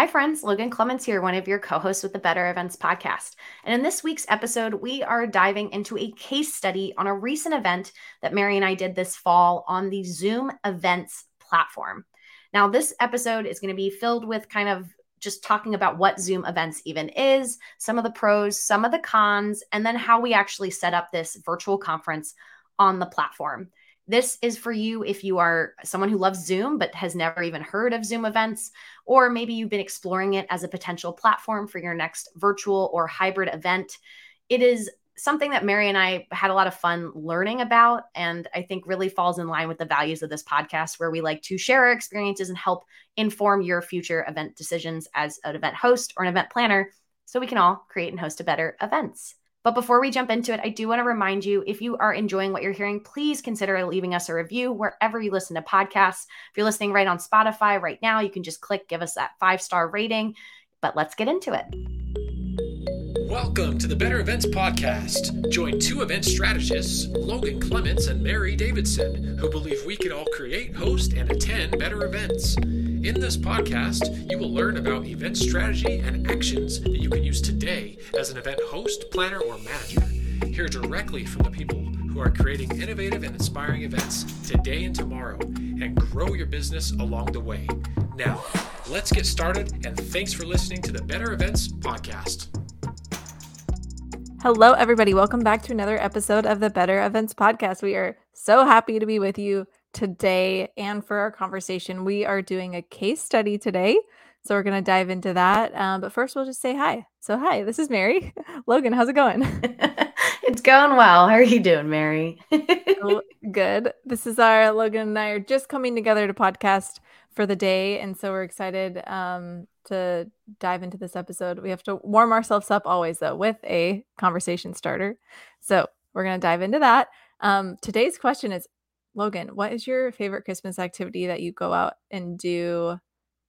Hi, friends. Logan Clements here, one of your co hosts with the Better Events podcast. And in this week's episode, we are diving into a case study on a recent event that Mary and I did this fall on the Zoom Events platform. Now, this episode is going to be filled with kind of just talking about what Zoom Events even is, some of the pros, some of the cons, and then how we actually set up this virtual conference on the platform. This is for you if you are someone who loves Zoom but has never even heard of Zoom events, or maybe you've been exploring it as a potential platform for your next virtual or hybrid event. It is something that Mary and I had a lot of fun learning about, and I think really falls in line with the values of this podcast, where we like to share our experiences and help inform your future event decisions as an event host or an event planner so we can all create and host a better events. But before we jump into it, I do want to remind you if you are enjoying what you're hearing, please consider leaving us a review wherever you listen to podcasts. If you're listening right on Spotify right now, you can just click, give us that five star rating. But let's get into it. Welcome to the Better Events Podcast. Join two event strategists, Logan Clements and Mary Davidson, who believe we can all create, host, and attend better events. In this podcast, you will learn about event strategy and actions that you can use today as an event host, planner, or manager. Hear directly from the people who are creating innovative and inspiring events today and tomorrow and grow your business along the way. Now, let's get started, and thanks for listening to the Better Events Podcast. Hello, everybody. Welcome back to another episode of the Better Events Podcast. We are so happy to be with you today and for our conversation. We are doing a case study today. So we're going to dive into that. Um, but first, we'll just say hi. So, hi, this is Mary. Logan, how's it going? it's going well. How are you doing, Mary? oh, good. This is our Logan and I are just coming together to podcast for the day. And so we're excited um, to dive into this episode. We have to warm ourselves up always, though, with a conversation starter. So we're going to dive into that. Um, today's question is Logan, what is your favorite Christmas activity that you go out and do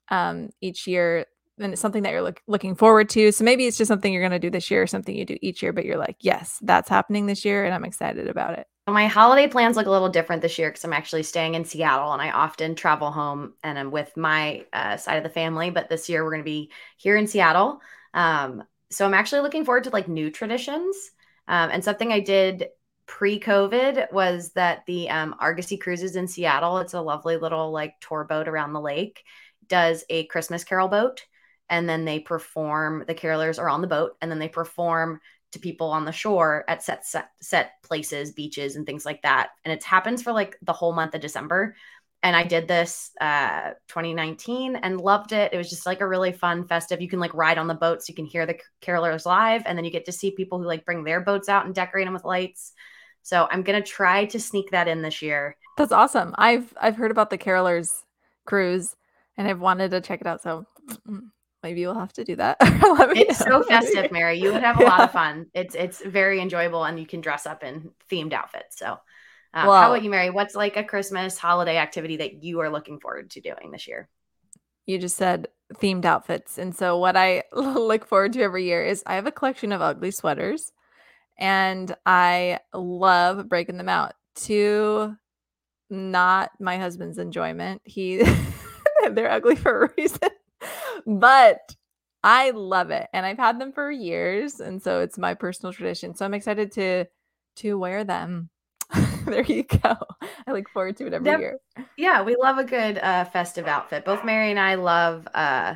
um, each year? And it's something that you're look, looking forward to. So maybe it's just something you're going to do this year or something you do each year, but you're like, yes, that's happening this year and I'm excited about it. My holiday plans look a little different this year because I'm actually staying in Seattle and I often travel home and I'm with my uh, side of the family. But this year we're going to be here in Seattle. Um, so I'm actually looking forward to like new traditions. Um, and something I did pre-COVID was that the um, Argosy Cruises in Seattle, it's a lovely little like tour boat around the lake, does a Christmas carol boat. And then they perform, the carolers are on the boat, and then they perform to people on the shore at set, set set places, beaches, and things like that. And it happens for like the whole month of December. And I did this uh 2019 and loved it. It was just like a really fun festive. You can like ride on the boats, you can hear the carolers live, and then you get to see people who like bring their boats out and decorate them with lights. So I'm gonna try to sneak that in this year. That's awesome. I've I've heard about the Carolers cruise and I've wanted to check it out. So maybe we'll have to do that. it's so festive, Mary. You would have a yeah. lot of fun. It's it's very enjoyable and you can dress up in themed outfits. So um, well, how about you, Mary? What's like a Christmas holiday activity that you are looking forward to doing this year? You just said themed outfits. And so what I look forward to every year is I have a collection of ugly sweaters and I love breaking them out to not my husband's enjoyment. He they're ugly for a reason. but I love it and I've had them for years and so it's my personal tradition. So I'm excited to to wear them. there you go. I look forward to it every year. Yeah, we love a good uh, festive outfit. Both Mary and I love uh,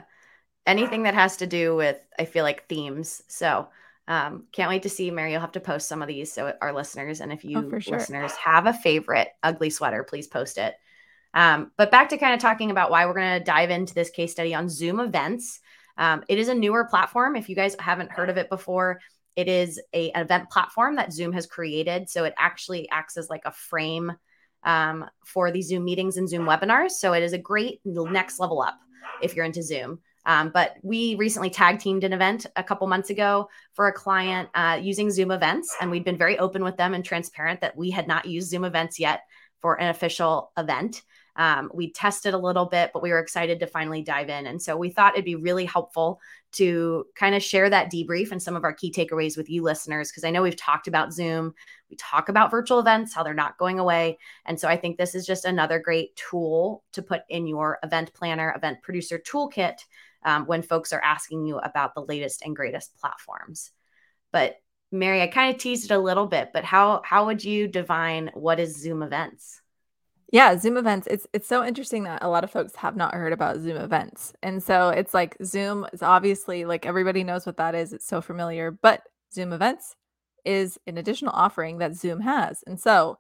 anything that has to do with I feel like themes. So um, can't wait to see Mary. You'll have to post some of these so our listeners, and if you oh, sure. listeners have a favorite ugly sweater, please post it. Um, but back to kind of talking about why we're going to dive into this case study on Zoom events. Um, it is a newer platform. If you guys haven't heard of it before, it is a, an event platform that Zoom has created. So it actually acts as like a frame um, for these Zoom meetings and Zoom webinars. So it is a great next level up if you're into Zoom. Um, but we recently tag teamed an event a couple months ago for a client uh, using Zoom events. And we'd been very open with them and transparent that we had not used Zoom events yet for an official event. Um, we tested a little bit, but we were excited to finally dive in. And so we thought it'd be really helpful to kind of share that debrief and some of our key takeaways with you listeners, because I know we've talked about Zoom, we talk about virtual events, how they're not going away. And so I think this is just another great tool to put in your event planner, event producer toolkit um, when folks are asking you about the latest and greatest platforms. But Mary, I kind of teased it a little bit, but how how would you define what is Zoom events? Yeah, Zoom events. It's it's so interesting that a lot of folks have not heard about Zoom events. And so it's like Zoom is obviously like everybody knows what that is. It's so familiar, but Zoom events is an additional offering that Zoom has. And so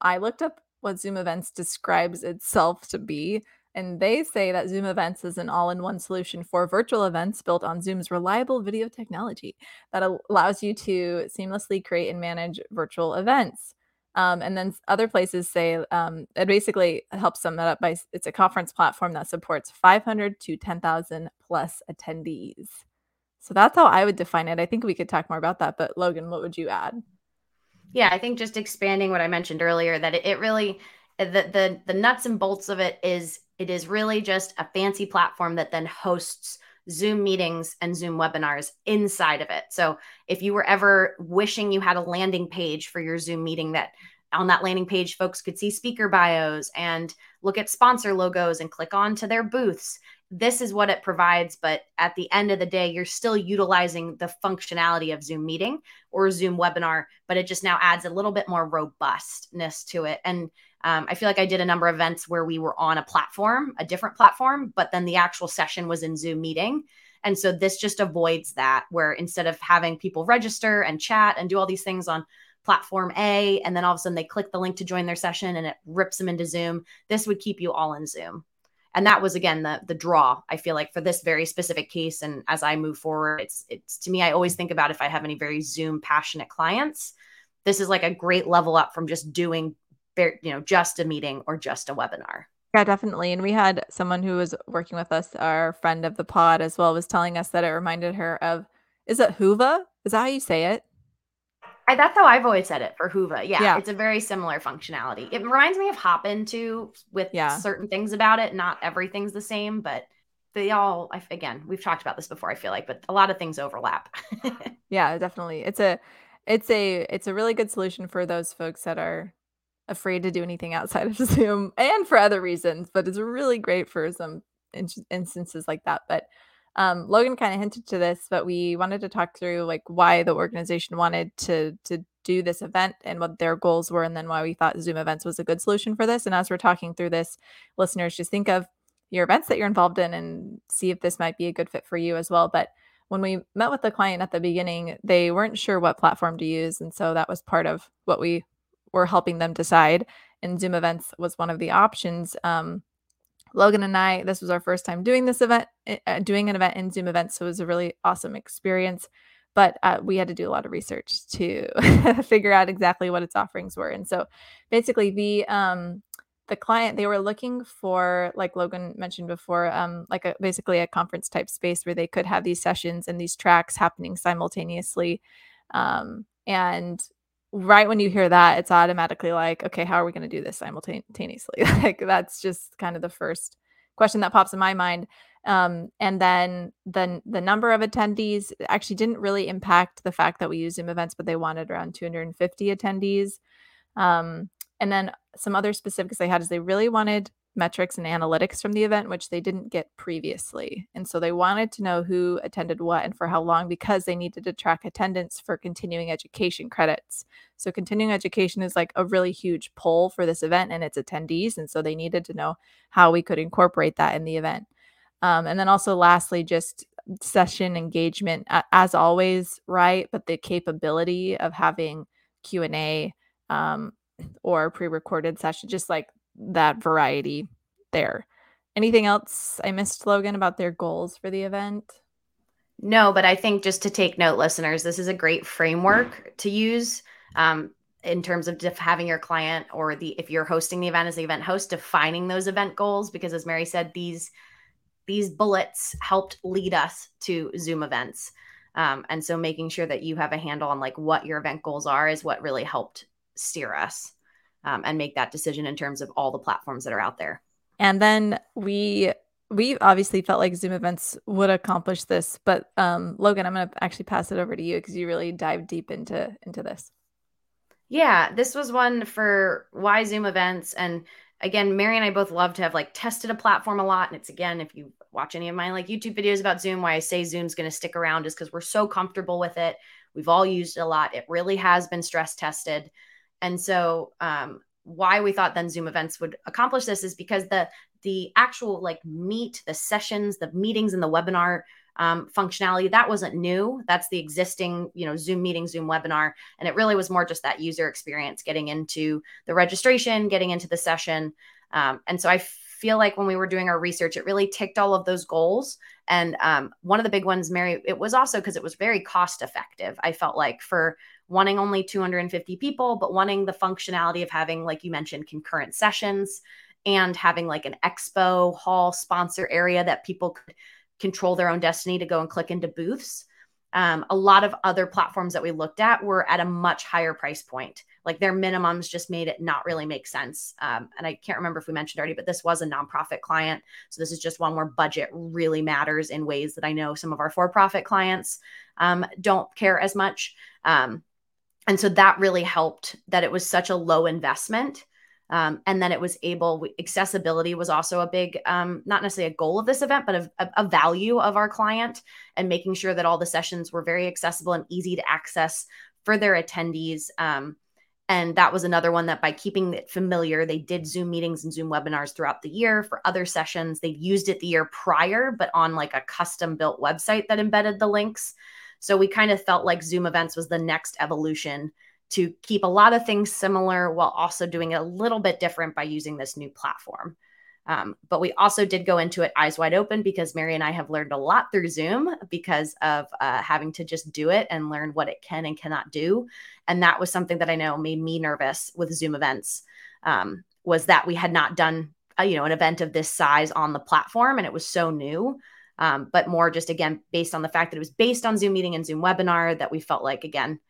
I looked up what Zoom events describes itself to be, and they say that Zoom events is an all-in-one solution for virtual events built on Zoom's reliable video technology that allows you to seamlessly create and manage virtual events. Um, and then other places say um, it basically helps sum that up by it's a conference platform that supports 500 to 10,000 plus attendees. So that's how I would define it. I think we could talk more about that, but Logan, what would you add? Yeah, I think just expanding what I mentioned earlier that it, it really the, the the nuts and bolts of it is it is really just a fancy platform that then hosts Zoom meetings and Zoom webinars inside of it. So if you were ever wishing you had a landing page for your Zoom meeting that on that landing page folks could see speaker bios and look at sponsor logos and click on to their booths this is what it provides but at the end of the day you're still utilizing the functionality of zoom meeting or zoom webinar but it just now adds a little bit more robustness to it and um, i feel like i did a number of events where we were on a platform a different platform but then the actual session was in zoom meeting and so this just avoids that where instead of having people register and chat and do all these things on platform A, and then all of a sudden they click the link to join their session and it rips them into Zoom. This would keep you all in Zoom and that was again the the draw i feel like for this very specific case and as i move forward it's it's to me i always think about if i have any very zoom passionate clients this is like a great level up from just doing you know just a meeting or just a webinar yeah definitely and we had someone who was working with us our friend of the pod as well was telling us that it reminded her of is it Whova is that how you say it I, that's how I've always said it for Whova. Yeah, yeah, it's a very similar functionality. It reminds me of Hopin too, with yeah. certain things about it. Not everything's the same, but they all. I, Again, we've talked about this before. I feel like, but a lot of things overlap. yeah, definitely. It's a, it's a, it's a really good solution for those folks that are afraid to do anything outside of Zoom, and for other reasons. But it's really great for some in- instances like that. But um, Logan kind of hinted to this, but we wanted to talk through like why the organization wanted to to do this event and what their goals were, and then why we thought Zoom events was a good solution for this. And as we're talking through this, listeners, just think of your events that you're involved in and see if this might be a good fit for you as well. But when we met with the client at the beginning, they weren't sure what platform to use, and so that was part of what we were helping them decide. And Zoom events was one of the options. Um, Logan and I, this was our first time doing this event, uh, doing an event in Zoom events. So it was a really awesome experience. But uh, we had to do a lot of research to figure out exactly what its offerings were. And so basically, the um, the client they were looking for, like Logan mentioned before, um, like a, basically a conference type space where they could have these sessions and these tracks happening simultaneously. Um, and right when you hear that, it's automatically like, okay, how are we going to do this simultaneously? like that's just kind of the first question that pops in my mind. Um, and then the the number of attendees actually didn't really impact the fact that we use Zoom events, but they wanted around 250 attendees. Um, and then some other specifics they had is they really wanted metrics and analytics from the event, which they didn't get previously. And so they wanted to know who attended what and for how long because they needed to track attendance for continuing education credits. So, continuing education is like a really huge pull for this event and its attendees. And so they needed to know how we could incorporate that in the event. Um, and then also, lastly, just session engagement as always, right? But the capability of having Q and A um, or pre-recorded session, just like that variety there. Anything else I missed, Logan, about their goals for the event? No, but I think just to take note, listeners, this is a great framework to use um, in terms of def- having your client or the if you're hosting the event as the event host, defining those event goals because, as Mary said, these these bullets helped lead us to Zoom events. Um, and so making sure that you have a handle on like what your event goals are is what really helped steer us um, and make that decision in terms of all the platforms that are out there. And then we we obviously felt like Zoom events would accomplish this, but um, Logan, I'm going to actually pass it over to you because you really dive deep into into this. Yeah, this was one for why Zoom events, and again, Mary and I both love to have like tested a platform a lot. And it's again, if you watch any of my like YouTube videos about Zoom, why I say Zoom's going to stick around is because we're so comfortable with it. We've all used it a lot. It really has been stress tested. And so, um, why we thought then Zoom events would accomplish this is because the the actual like meet, the sessions, the meetings, and the webinar um, functionality that wasn't new. That's the existing you know zoom meeting zoom webinar. And it really was more just that user experience getting into the registration getting into the session. Um, and so i feel like when we were doing our research it really ticked all of those goals. And um, one of the big ones mary it was also because it was very cost effective i felt like for wanting only 250 people but wanting the functionality of having like you mentioned concurrent sessions and having like an expo hall sponsor area that people could control their own destiny to go and click into booths. Um, a lot of other platforms that we looked at were at a much higher price point. Like their minimums just made it not really make sense. Um, and I can't remember if we mentioned already, but this was a nonprofit client. So this is just one where budget really matters in ways that I know some of our for profit clients um, don't care as much. Um, and so that really helped that it was such a low investment um, and then it was able, accessibility was also a big, um, not necessarily a goal of this event, but a, a, value of our client and making sure that all the sessions were very accessible and easy to access for their attendees. Um, and that was another one that by keeping it familiar, they did Zoom meetings and Zoom webinars throughout the year for other sessions. They've used it the year prior, but on like a custom built website that embedded the links. So we kind of felt like Zoom events was the next evolution to keep a lot of things similar while also doing it a little bit different by using this new platform. Um, but we also did go into it eyes wide open because Mary and I have learned a lot through Zoom because of uh, having to just do it and learn what it can and cannot do. And that was something that I know made me nervous with Zoom events um, was that we had not done uh, you know an event of this size on the platform and it was so new. Um, but more just again based on the fact that it was based on Zoom meeting and Zoom webinar that we felt like again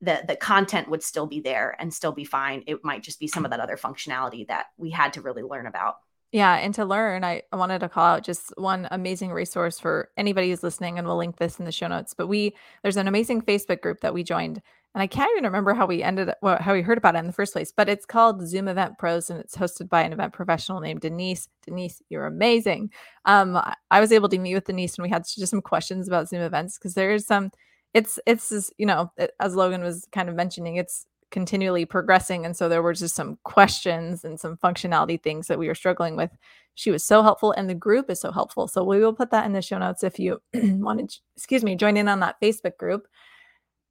the the content would still be there and still be fine. It might just be some of that other functionality that we had to really learn about. Yeah, and to learn, I, wanted to call out just one amazing resource for anybody who's listening, and we'll link this in the show notes. But we there's an amazing Facebook group that we joined, and I can't even remember how we ended well, how we heard about it in the first place. But it's called Zoom Event Pros, and it's hosted by an event professional named Denise. Denise, you're amazing. Um, I was able to meet with Denise, and we had just some questions about Zoom events because there is some it's it's just, you know as logan was kind of mentioning it's continually progressing and so there were just some questions and some functionality things that we were struggling with she was so helpful and the group is so helpful so we will put that in the show notes if you want to excuse me join in on that facebook group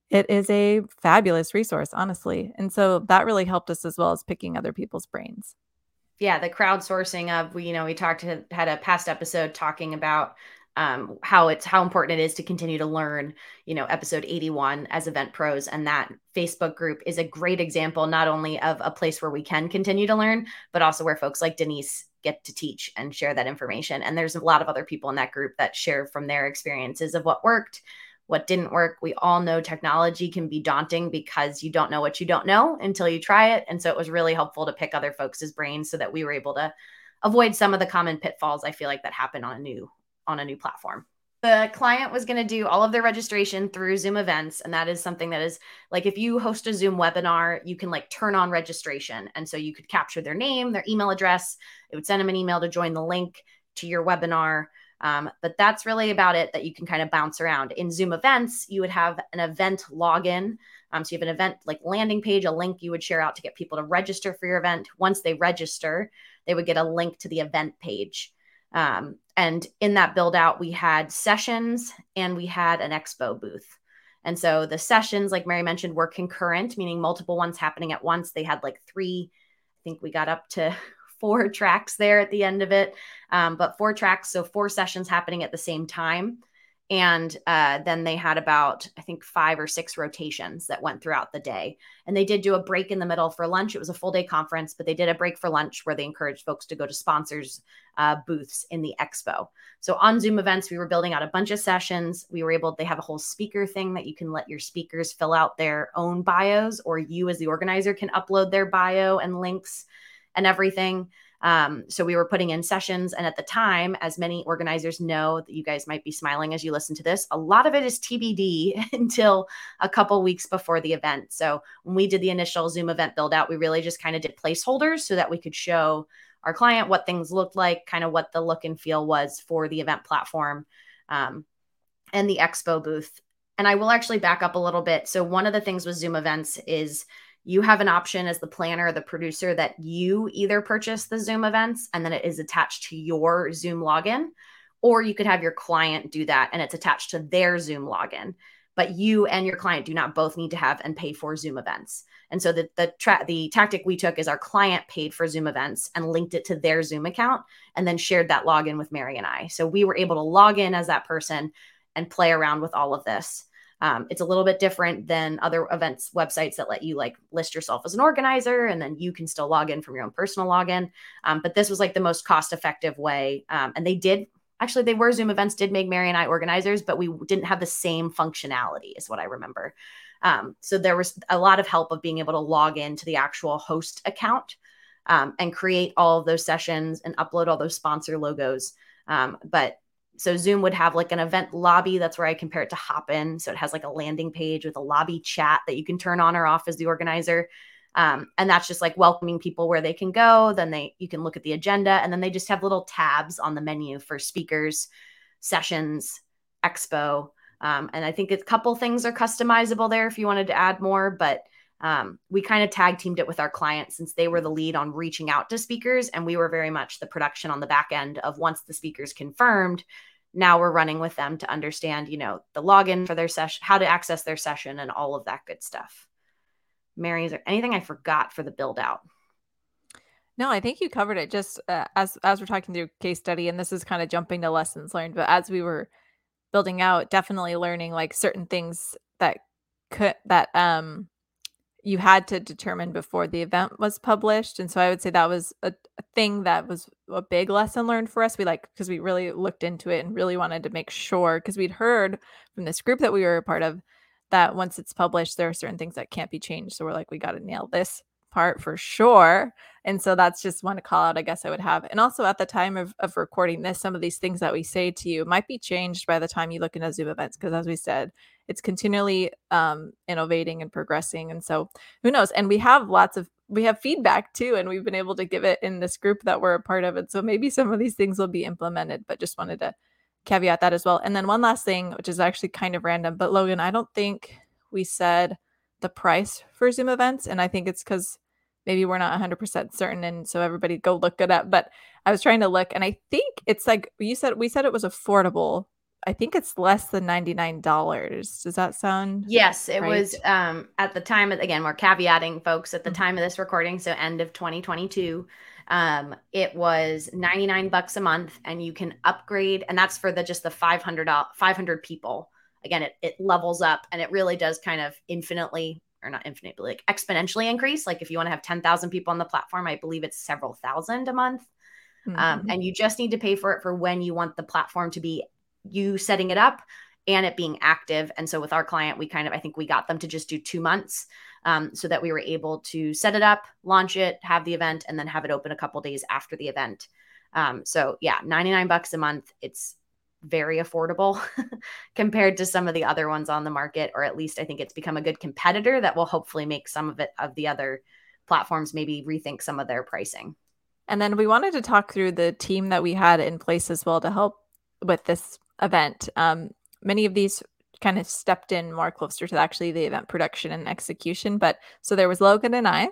it is a fabulous resource honestly and so that really helped us as well as picking other people's brains. Yeah the crowdsourcing of we you know we talked had a past episode talking about um, how it's how important it is to continue to learn you know episode 81 as event pros and that facebook group is a great example not only of a place where we can continue to learn but also where folks like denise get to teach and share that information and there's a lot of other people in that group that share from their experiences of what worked what didn't work we all know technology can be daunting because you don't know what you don't know until you try it and so it was really helpful to pick other folks' brains so that we were able to avoid some of the common pitfalls i feel like that happen on a new on a new platform. The client was going to do all of their registration through Zoom events. And that is something that is like if you host a Zoom webinar, you can like turn on registration. And so you could capture their name, their email address. It would send them an email to join the link to your webinar. Um, but that's really about it that you can kind of bounce around. In Zoom events, you would have an event login. Um, so you have an event like landing page, a link you would share out to get people to register for your event. Once they register, they would get a link to the event page. Um, and in that build out, we had sessions and we had an expo booth. And so the sessions, like Mary mentioned, were concurrent, meaning multiple ones happening at once. They had like three, I think we got up to four tracks there at the end of it, um, but four tracks. So four sessions happening at the same time. And uh, then they had about, I think, five or six rotations that went throughout the day. And they did do a break in the middle for lunch. It was a full day conference, but they did a break for lunch where they encouraged folks to go to sponsors' uh, booths in the expo. So on Zoom events, we were building out a bunch of sessions. We were able, they have a whole speaker thing that you can let your speakers fill out their own bios, or you as the organizer can upload their bio and links and everything. Um, so we were putting in sessions. And at the time, as many organizers know that you guys might be smiling as you listen to this, a lot of it is TBD until a couple weeks before the event. So when we did the initial Zoom event build out, we really just kind of did placeholders so that we could show our client what things looked like, kind of what the look and feel was for the event platform um, and the expo booth. And I will actually back up a little bit. So one of the things with Zoom events is you have an option as the planner, the producer, that you either purchase the Zoom events and then it is attached to your Zoom login, or you could have your client do that and it's attached to their Zoom login. But you and your client do not both need to have and pay for Zoom events. And so the the tra- the tactic we took is our client paid for Zoom events and linked it to their Zoom account and then shared that login with Mary and I. So we were able to log in as that person and play around with all of this. Um, it's a little bit different than other events websites that let you like list yourself as an organizer and then you can still log in from your own personal login. Um, but this was like the most cost effective way. Um, and they did actually, they were Zoom events, did make Mary and I organizers, but we didn't have the same functionality, is what I remember. Um, so there was a lot of help of being able to log into the actual host account um, and create all of those sessions and upload all those sponsor logos. Um, but so Zoom would have like an event lobby. That's where I compare it to Hopin. So it has like a landing page with a lobby chat that you can turn on or off as the organizer. Um, and that's just like welcoming people where they can go. Then they you can look at the agenda, and then they just have little tabs on the menu for speakers, sessions, expo. Um, and I think a couple things are customizable there if you wanted to add more, but um, we kind of tag teamed it with our clients since they were the lead on reaching out to speakers and we were very much the production on the back end of once the speakers confirmed now we're running with them to understand you know the login for their session how to access their session and all of that good stuff. Mary is there anything i forgot for the build out? No i think you covered it just uh, as as we're talking through case study and this is kind of jumping to lessons learned but as we were building out definitely learning like certain things that could that um you had to determine before the event was published and so i would say that was a, a thing that was a big lesson learned for us. We like because we really looked into it and really wanted to make sure because we'd heard from this group that we were a part of that once it's published there are certain things that can't be changed so we're like we got to nail this part for sure and so that's just one call out i guess i would have and also at the time of, of recording this some of these things that we say to you might be changed by the time you look into zoom events because as we said it's continually um, innovating and progressing and so who knows and we have lots of we have feedback too and we've been able to give it in this group that we're a part of and so maybe some of these things will be implemented but just wanted to caveat that as well and then one last thing which is actually kind of random but logan i don't think we said the price for zoom events and i think it's because maybe we're not 100% certain and so everybody go look it up but i was trying to look and i think it's like you said we said it was affordable I think it's less than $99. Does that sound Yes, it right? was um at the time of, again, we're caveating folks at the mm-hmm. time of this recording, so end of 2022. Um it was 99 bucks a month and you can upgrade and that's for the just the 500 500 people. Again, it it levels up and it really does kind of infinitely or not infinitely like exponentially increase. Like if you want to have 10,000 people on the platform, I believe it's several thousand a month. Um, mm-hmm. Um, and you just need to pay for it for when you want the platform to be you setting it up and it being active. And so with our client, we kind of, I think we got them to just do two months um, so that we were able to set it up, launch it, have the event, and then have it open a couple days after the event. Um, so yeah, 99 bucks a month. It's very affordable compared to some of the other ones on the market, or at least I think it's become a good competitor that will hopefully make some of it of the other platforms maybe rethink some of their pricing. And then we wanted to talk through the team that we had in place as well to help with this event. Um, many of these kind of stepped in more closer to actually the event production and execution. But so there was Logan and I.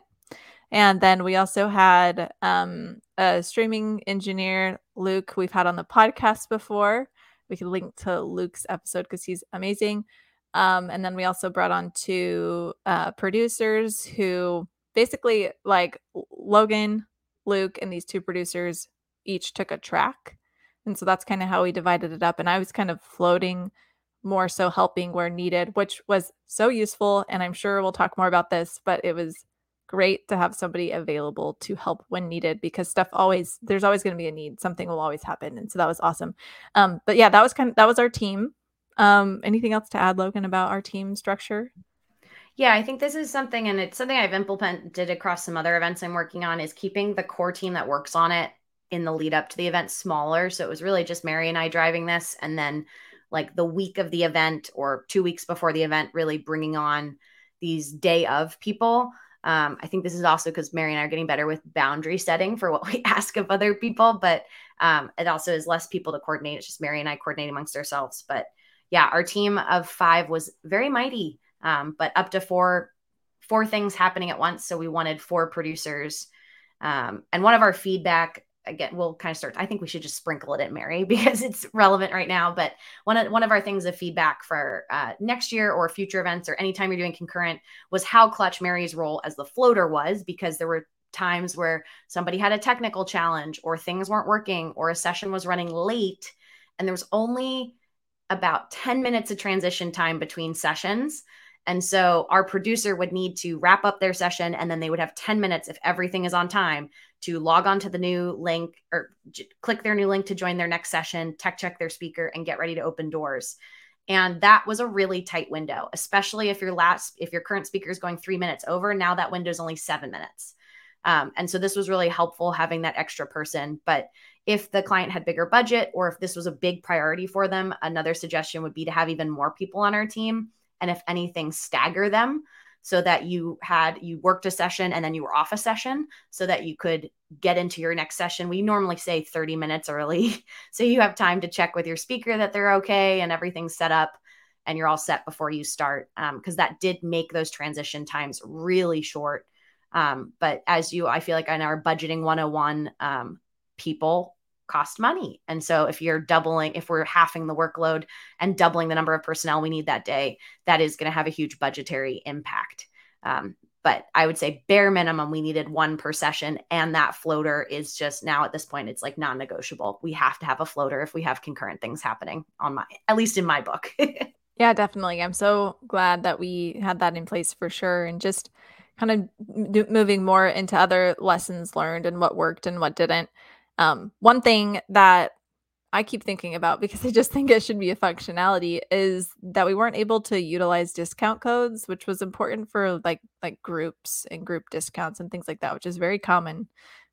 And then we also had um, a streaming engineer, Luke, we've had on the podcast before. We can link to Luke's episode because he's amazing. Um, and then we also brought on two uh, producers who basically, like Logan, Luke, and these two producers each took a track and so that's kind of how we divided it up. And I was kind of floating more so helping where needed, which was so useful. And I'm sure we'll talk more about this, but it was great to have somebody available to help when needed because stuff always there's always going to be a need something will always happen and so that was awesome um but yeah that was kind of that was our team um anything else to add logan about our team structure Yeah, I think this is something, and it's something I've implemented across some other events I'm working on, is keeping the core team that works on it in the lead up to the event smaller. So it was really just Mary and I driving this, and then like the week of the event or two weeks before the event, really bringing on these day of people. Um, I think this is also because Mary and I are getting better with boundary setting for what we ask of other people, but um, it also is less people to coordinate. It's just Mary and I coordinate amongst ourselves. But yeah, our team of five was very mighty um, but up to four four things happening at once. So we wanted four producers. Um, and one of our feedback again, we'll kind of start. I think we should just sprinkle it at Mary because it's relevant right now. But one of one of our things of feedback for uh, next year or future events or anytime you're doing concurrent was how clutch Mary's role as the floater was because there were times where somebody had a technical challenge or things weren't working or a session was running late and there was only about 10 minutes of transition time between sessions and so our producer would need to wrap up their session and then they would have 10 minutes if everything is on time to log on to the new link or j- click their new link to join their next session, tech check their speaker and get ready to open doors. And that was a really tight window, especially if your last if your current speaker is going 3 minutes over, now that window is only 7 minutes. Um, and so this was really helpful having that extra person, but if the client had bigger budget or if this was a big priority for them, another suggestion would be to have even more people on our team and if anything stagger them so that you had you worked a session and then you were off a session so that you could get into your next session. We normally say 30 minutes early so you have time to check with your speaker that they're okay and everything's set up and you're all set before you start because um, that did make those transition times really short. Um, but as you i feel like in our budgeting 101 um, people cost money. And so if you're doubling, if we're halving the workload and doubling the number of personnel we need that day, that is going to have a huge budgetary impact. Um, but I would say bare minimum, we needed one per session. And that floater is just now at this point, it's like non negotiable. We have to have a floater if we have concurrent things happening on my, at least in my book. yeah, definitely. I'm so glad that we had that in place for sure. And just kind of moving more into other lessons learned and what worked and what didn't. Um, one thing that I keep thinking about because I just think it should be a functionality is that we weren't able to utilize discount codes, which was important for like like groups and group discounts and things like that, which is very common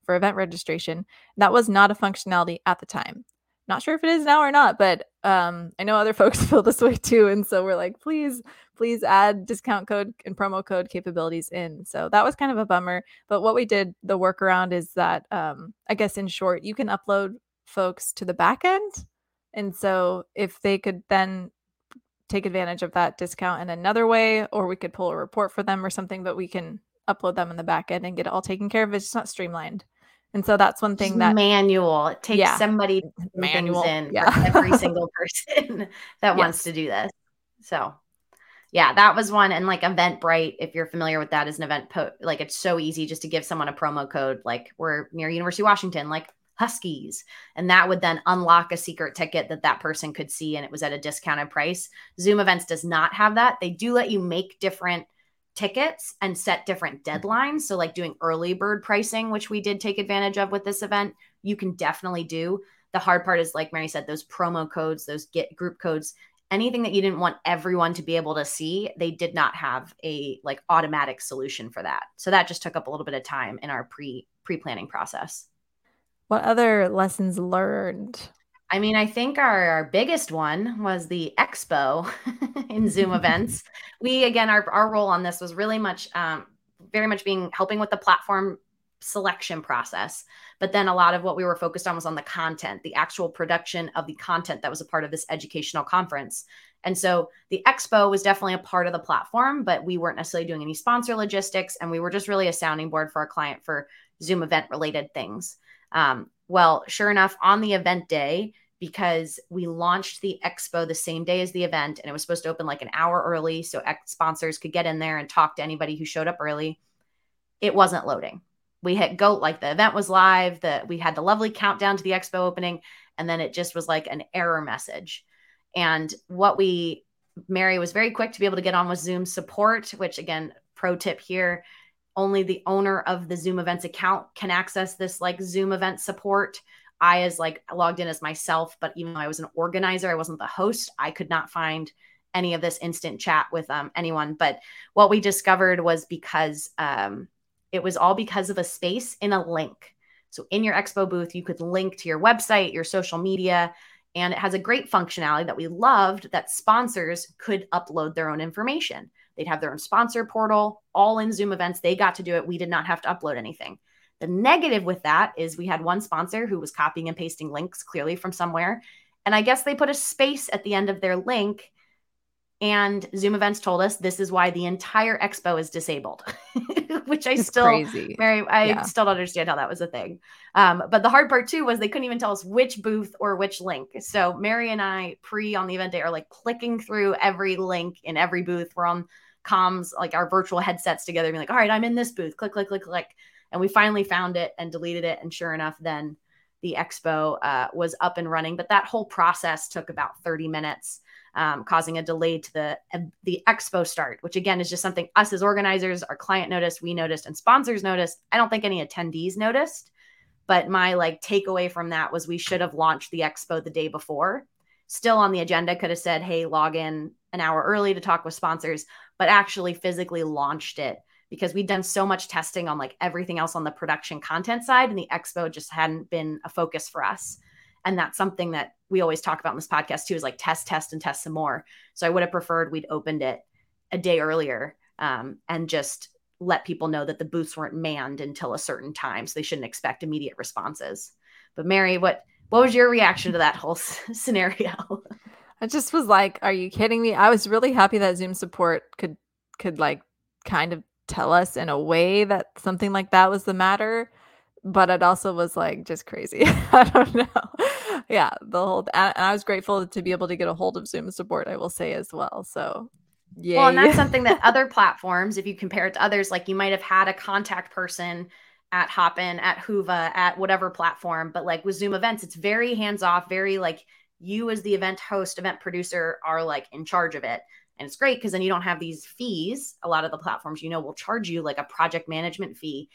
for event registration. That was not a functionality at the time. Not sure if it is now or not, but um, I know other folks feel this way too, and so we're like, please, please add discount code and promo code capabilities in. So that was kind of a bummer. But what we did, the workaround is that, um, I guess in short, you can upload folks to the back end. And so if they could then take advantage of that discount in another way, or we could pull a report for them or something, but we can upload them in the back end and get it all taken care of. It's not streamlined. And so that's one thing that manual. It takes yeah, somebody manual in yeah. for every single person that yes. wants to do this. So yeah, that was one. And like Eventbrite, if you're familiar with that, is an event, po- like it's so easy just to give someone a promo code. Like we're near University of Washington, like Huskies, and that would then unlock a secret ticket that that person could see, and it was at a discounted price. Zoom Events does not have that. They do let you make different tickets and set different hmm. deadlines. So, like doing early bird pricing, which we did take advantage of with this event, you can definitely do. The hard part is, like Mary said, those promo codes, those get group codes, anything that you didn't want everyone to be able to see, they did not have a like automatic solution for that. So that just took up a little bit of time in our pre pre planning process. What other lessons learned? I mean, I think our, our biggest one was the expo in Zoom events. We, again, our, our role on this was really much, um, very much being helping with the platform selection process. But then a lot of what we were focused on was on the content, the actual production of the content that was a part of this educational conference. And so the expo was definitely a part of the platform, but we weren't necessarily doing any sponsor logistics. And we were just really a sounding board for our client for Zoom event related things. Um, well, sure enough, on the event day, because we launched the expo the same day as the event and it was supposed to open like an hour early so ex- sponsors could get in there and talk to anybody who showed up early. It wasn't loading. We hit go like the event was live that we had the lovely countdown to the expo opening and then it just was like an error message. And what we mary was very quick to be able to get on with zoom support which again pro tip here only the owner of the zoom events account can access this like zoom event support I as like logged in as myself, but even though I was an organizer, I wasn't the host. I could not find any of this instant chat with um, anyone. But what we discovered was because um, it was all because of a space in a link. So in your expo booth, you could link to your website, your social media, and it has a great functionality that we loved that sponsors could upload their own information. They'd have their own sponsor portal, all in Zoom events. They got to do it. We did not have to upload anything. The negative with that is we had one sponsor who was copying and pasting links clearly from somewhere. And I guess they put a space at the end of their link and Zoom events told us this is why the entire expo is disabled, which I It's still, crazy. Mary, I Yeah. still don't understand how that was a thing. Um, but the hard part too was they couldn't even tell us which booth or which link. So Mary and I, pre on the event day, are like clicking through every link in every booth. We're on comms, like our virtual headsets together, being like, all right, I'm in this booth. Click, click, click, click. And we finally found it and deleted it. And sure enough, then the expo uh, was up and running. But that whole process took about 30 minutes um, causing a delay to the the expo start, which again is just something us as organizers, our client noticed, we noticed, and sponsors noticed. I don't think any attendees noticed, but my like takeaway from that was we should have launched the expo the day before. Still on the agenda, could have said, "Hey, log in an hour early to talk with sponsors," but actually physically launched it because we'd done so much testing on like everything else on the production content side, and the expo just hadn't been a focus for us. And that's something that we always talk about in this podcast too is like test test and test some more. So i would have preferred we'd opened it a day earlier um, and just let people know that the booths weren't manned until a certain time so they shouldn't expect immediate responses. But mary what what was your reaction to that whole scenario? I just was like, "Are you kidding me?" I was really happy that Zoom support could could like kind of tell us in a way that something like that was the matter, but it also was like just crazy. I don't know. Yeah, the whole and I was grateful to be able to get a hold of Zoom support. I will say as well. So, yeah. Well, and that's something that other platforms, if you compare it to others, like you might have had a contact person at Hopin, at Whova, at whatever platform, but like with Zoom events, it's very hands off, very like you as the event host, event producer are like in charge of it. And it's great because then you don't have these fees. A lot of the platforms, you know, will charge you like a project management fee.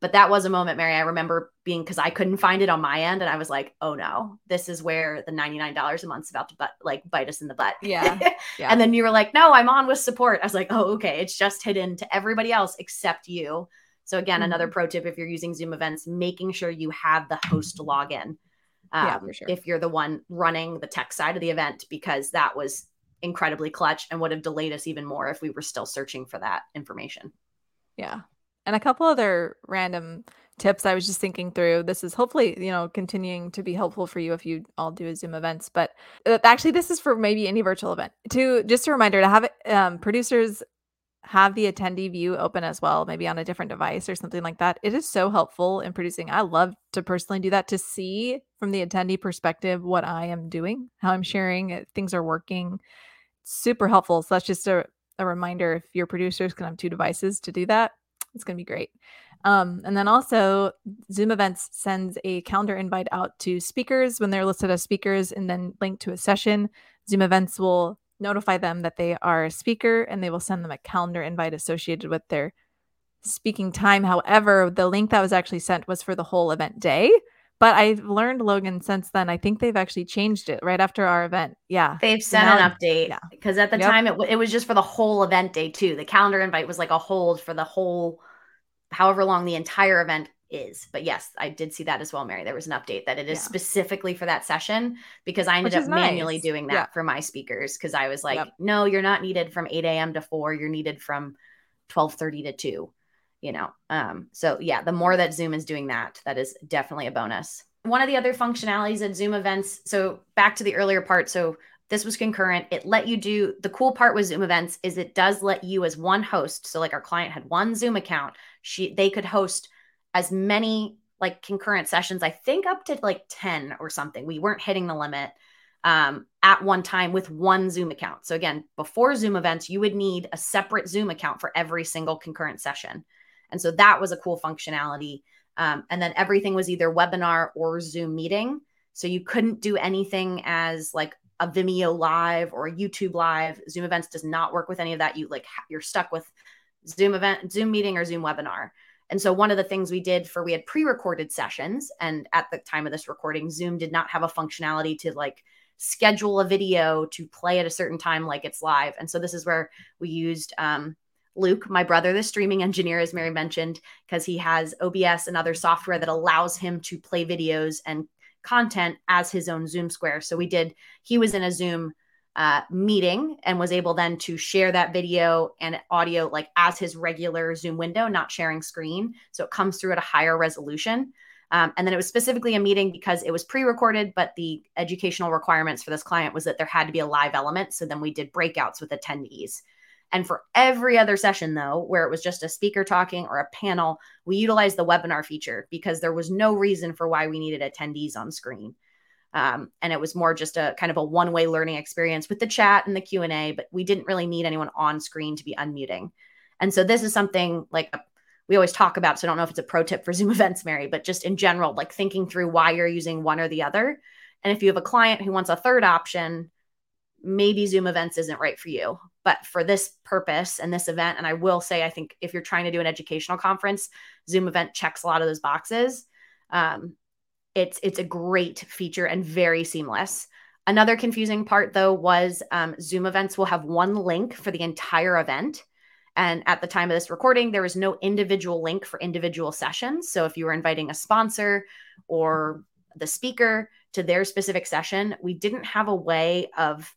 But that was a moment, Mary. I remember being because I couldn't find it on my end, and I was like, "Oh no, this is where the ninety nine dollars a month's about to but like bite us in the butt." Yeah. Yeah. And then you were like, no, I'm on with support. I was like, oh, okay. It's just hidden to everybody else except you. So, again, Mhm. another pro tip if you're using Zoom events, making sure you have the host login. Yeah, um, for sure. If you're the one running the tech side of the event, because that was incredibly clutch and would have delayed us even more if we were still searching for that information. Yeah. And a couple other random tips I was just thinking through. This is hopefully, you know, continuing to be helpful for you if you all do Zoom events. But uh, actually, this is for maybe any virtual event. To just a reminder to have um, producers have the attendee view open as well, maybe on a different device or something like that. It is so helpful in producing. I love to personally do that to see from the attendee perspective what I am doing, how I'm sharing, things are working. Super helpful. So that's just a, a reminder if your producers can have two devices to do that, it's going to be great. Um, and then also, Zoom Events sends a calendar invite out to speakers when they're listed as speakers and then linked to a session. Zoom Events will notify them that they are a speaker and they will send them a calendar invite associated with their speaking time. However, the link that was actually sent was for the whole event day. But I've learned, Logan, since then, I think they've actually changed it right after our event. Yeah. They've sent now an update yeah. because at the Yep. time it, w- it was just for the whole event day, too. The calendar invite was like a hold for the whole, however long the entire event is. But yes, I did see that as well, Mary. There was an update that it is Yeah. specifically for that session because I ended up is manually nice. doing that Yeah. for my speakers because I was like, Yep. no, you're not needed from 8 a.m. to 4. You're needed from 1230 to 2, you know? Um, so yeah, the more that Zoom is doing that, that is definitely a bonus. One of the other functionalities at Zoom events, so back to the earlier part, so this was concurrent. It let you do the cool part with Zoom events is it does let you as one host. So like our client had one Zoom account, she they could host as many like concurrent sessions, I think up to like 10 or something. We weren't hitting the limit um, at one time with one Zoom account. So again, before Zoom events, you would need a separate Zoom account for every single concurrent session. And so that was a cool functionality. Um, and then everything was either webinar or Zoom meeting. So you couldn't do anything as like a Vimeo live or a YouTube live. Zoom events does not work with any of that. You like you're stuck with Zoom event, Zoom meeting, or Zoom webinar. And so one of the things we did for we had pre-recorded sessions, and at the time of this recording, Zoom did not have a functionality to like schedule a video to play at a certain time like it's live. And so this is where we used um, Luke, my brother, the streaming engineer, as Mary mentioned, because he has OBS and other software that allows him to play videos and content as his own Zoom square. So we did, he was in a Zoom uh, meeting and was able then to share that video and audio like as his regular Zoom window, not sharing screen. So it comes through at a higher resolution. Um, and then it was specifically a meeting because it was pre-recorded, but the educational requirements for this client was that there had to be a live element. So then we did breakouts with attendees. And for every other session, though, where it was just a speaker talking or a panel, we utilized the webinar feature because there was no reason for why we needed attendees on screen. Um, and it was more just a kind of a one-way learning experience with the chat and the q&a but we didn't really need anyone on screen to be unmuting. And so this is something like we always talk about so i don't know if it's a pro tip for zoom events mary but just in general like thinking through why you're using one or the other. And if you have a client who wants a third option maybe zoom events isn't right for you but for this purpose and this event and i will say i think if you're trying to do an educational conference zoom event checks a lot of those boxes um, it's it's a great feature and very seamless. Another confusing part though was um, Zoom events will have one link for the entire event. And at the time of this recording, there was no individual link for individual sessions. So if you were inviting a sponsor or the speaker to their specific session, we didn't have a way of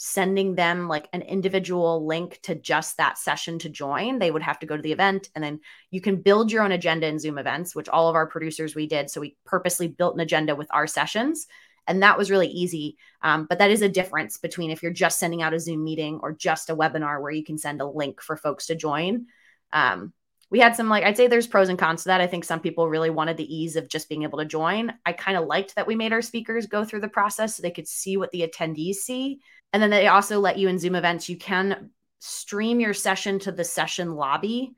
sending them like an individual link to just that session to join. They would have to go to the event and then you can build your own agenda in Zoom events, which all of our producers we did. So we purposely built an agenda with our sessions. And that was really easy. Um, but that is a difference between if you're just sending out a Zoom meeting or just a webinar where you can send a link for folks to join. Um, we had some like I'd say there's pros and cons to that. I think some people really wanted the ease of just being able to join. I kind of liked that we made our speakers go through the process so they could see what the attendees see and then they also let you in Zoom events, you can stream your session to the session lobby,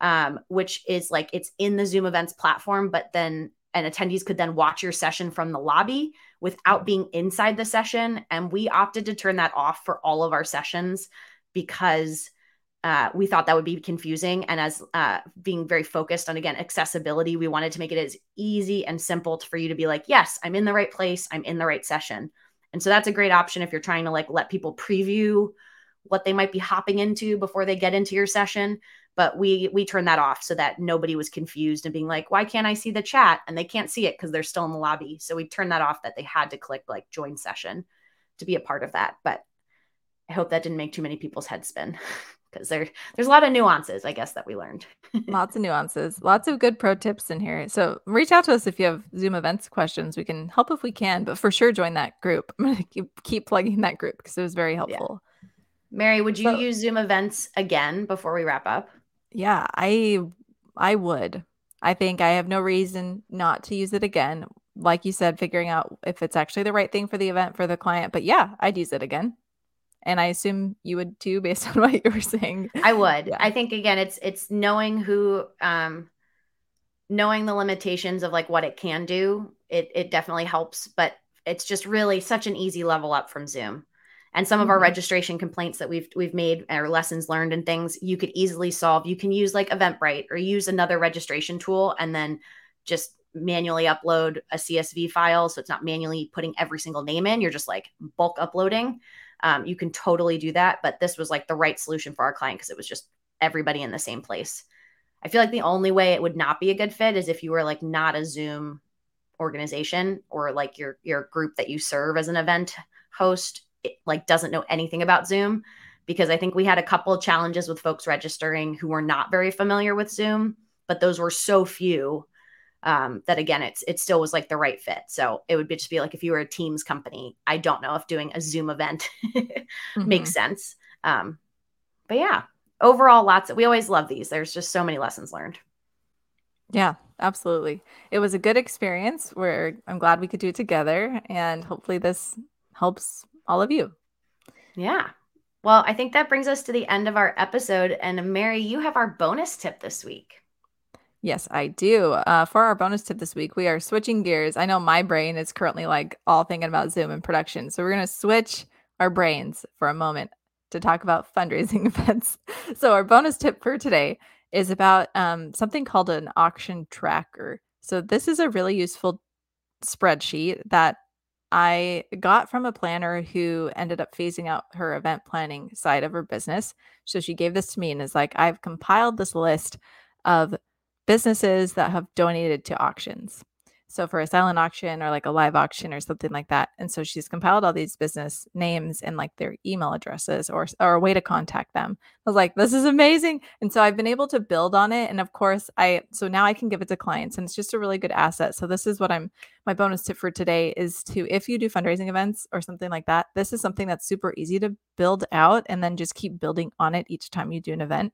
um, which is like it's in the Zoom events platform, but then and attendees could then watch your session from the lobby without being inside the session. And we opted to turn that off for all of our sessions because uh, we thought that would be confusing. And as uh, being very focused on, again, accessibility, we wanted to make it as easy and simple for you to be like, yes, I'm in the right place, I'm in the right session. And so that's a great option if you're trying to like let people preview what they might be hopping into before they get into your session. But we we turn that off so that nobody was confused and being like, why can't I see the chat? And they can't see it because they're still in the lobby. So we turned that off that they had to click like join session to be a part of that. But I hope that didn't make too many people's heads spin. because there there's a lot of nuances, I guess, that we learned. lots of nuances, lots of good pro tips in here. So reach out to us if you have Zoom events questions. We can help if we can, but for sure join that group. I'm gonna keep, keep plugging that group because it was very helpful. Yeah. Mary, would you so, use Zoom events again before we wrap up? Yeah, I I would. I think I have no reason not to use it again. Like you said, figuring out if it's actually the right thing for the event for the client. But yeah, I'd use it again and i assume you would too based on what you were saying i would yeah. i think again it's it's knowing who um knowing the limitations of like what it can do it it definitely helps but it's just really such an easy level up from zoom and some mm-hmm. of our mm-hmm. registration complaints that we've we've made or lessons learned and things you could easily solve you can use like eventbrite or use another registration tool and then just manually upload a csv file so it's not manually putting every single name in you're just like bulk uploading um, you can totally do that. But this was like the right solution for our client because it was just everybody in the same place. I feel like the only way it would not be a good fit is if you were like not a Zoom organization or like your your group that you serve as an event host it, like doesn't know anything about Zoom because I think we had a couple challenges with folks registering who were not very familiar with Zoom, but those were so few um, that again it's it still was like the right fit. So it would be just be like if you were a teams company i don't know if doing a zoom event mm-hmm. makes sense. Um, but yeah overall lots of, we always love these. There's just so many lessons learned. Yeah absolutely. It was a good experience where i'm glad we could do it together and hopefully this helps all of you. Yeah. Well i think that brings us to the end of our episode and mary you have our bonus tip this week Yes, I do. Uh, for our bonus tip this week, we are switching gears. I know my brain is currently like all thinking about Zoom and production. So we're going to switch our brains for a moment to talk about fundraising events. So our bonus tip for today is about um, something called an auction tracker. So this is a really useful spreadsheet that I got from a planner who ended up phasing out her event planning side of her business. So she gave this to me and is like, I've compiled this list of businesses that have donated to auctions. So for a silent auction or like a live auction or something like that. And so she's compiled all these business names and like their email addresses or or a way to contact them. I was like, this is amazing. And so I've been able to build on it. And of course, I so now I can give it to clients and it's just a really good asset. So this is what I'm my bonus tip for today is to if you do fundraising events or something like that, this is something that's super easy to build out and then just keep building on it each time you do an event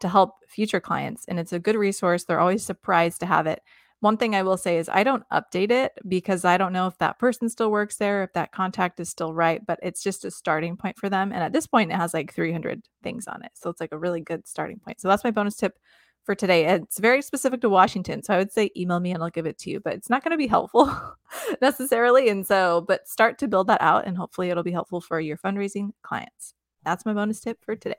to help future clients. And it's a good resource. They're always surprised to have it. One thing I will say is I don't update it because I don't know if that person still works there, if that contact is still right, but it's just a starting point for them. And at this point, it has like 300 things on it. So it's like a really good starting point. So that's my bonus tip for today. It's very specific to Washington. So I would say email me and I'll give it to you, but it's not going to be helpful necessarily. And so, but start to build that out and hopefully it'll be helpful for your fundraising clients. That's my bonus tip for today.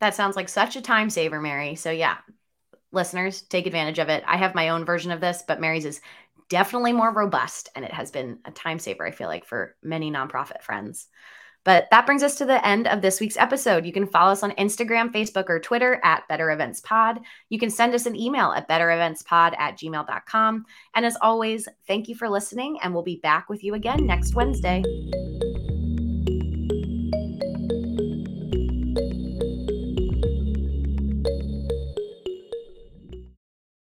That sounds like such a time saver, Mary. So, yeah, listeners, take advantage of it. I have my own version of this, but Mary's is definitely more robust and it has been a time saver, I feel like, for many nonprofit friends. But that brings us to the end of this week's episode. You can follow us on Instagram, Facebook, or Twitter at Better Events Pod. You can send us an email at bettereventspod at gmail.com. And as always, thank you for listening, and we'll be back with you again next Wednesday.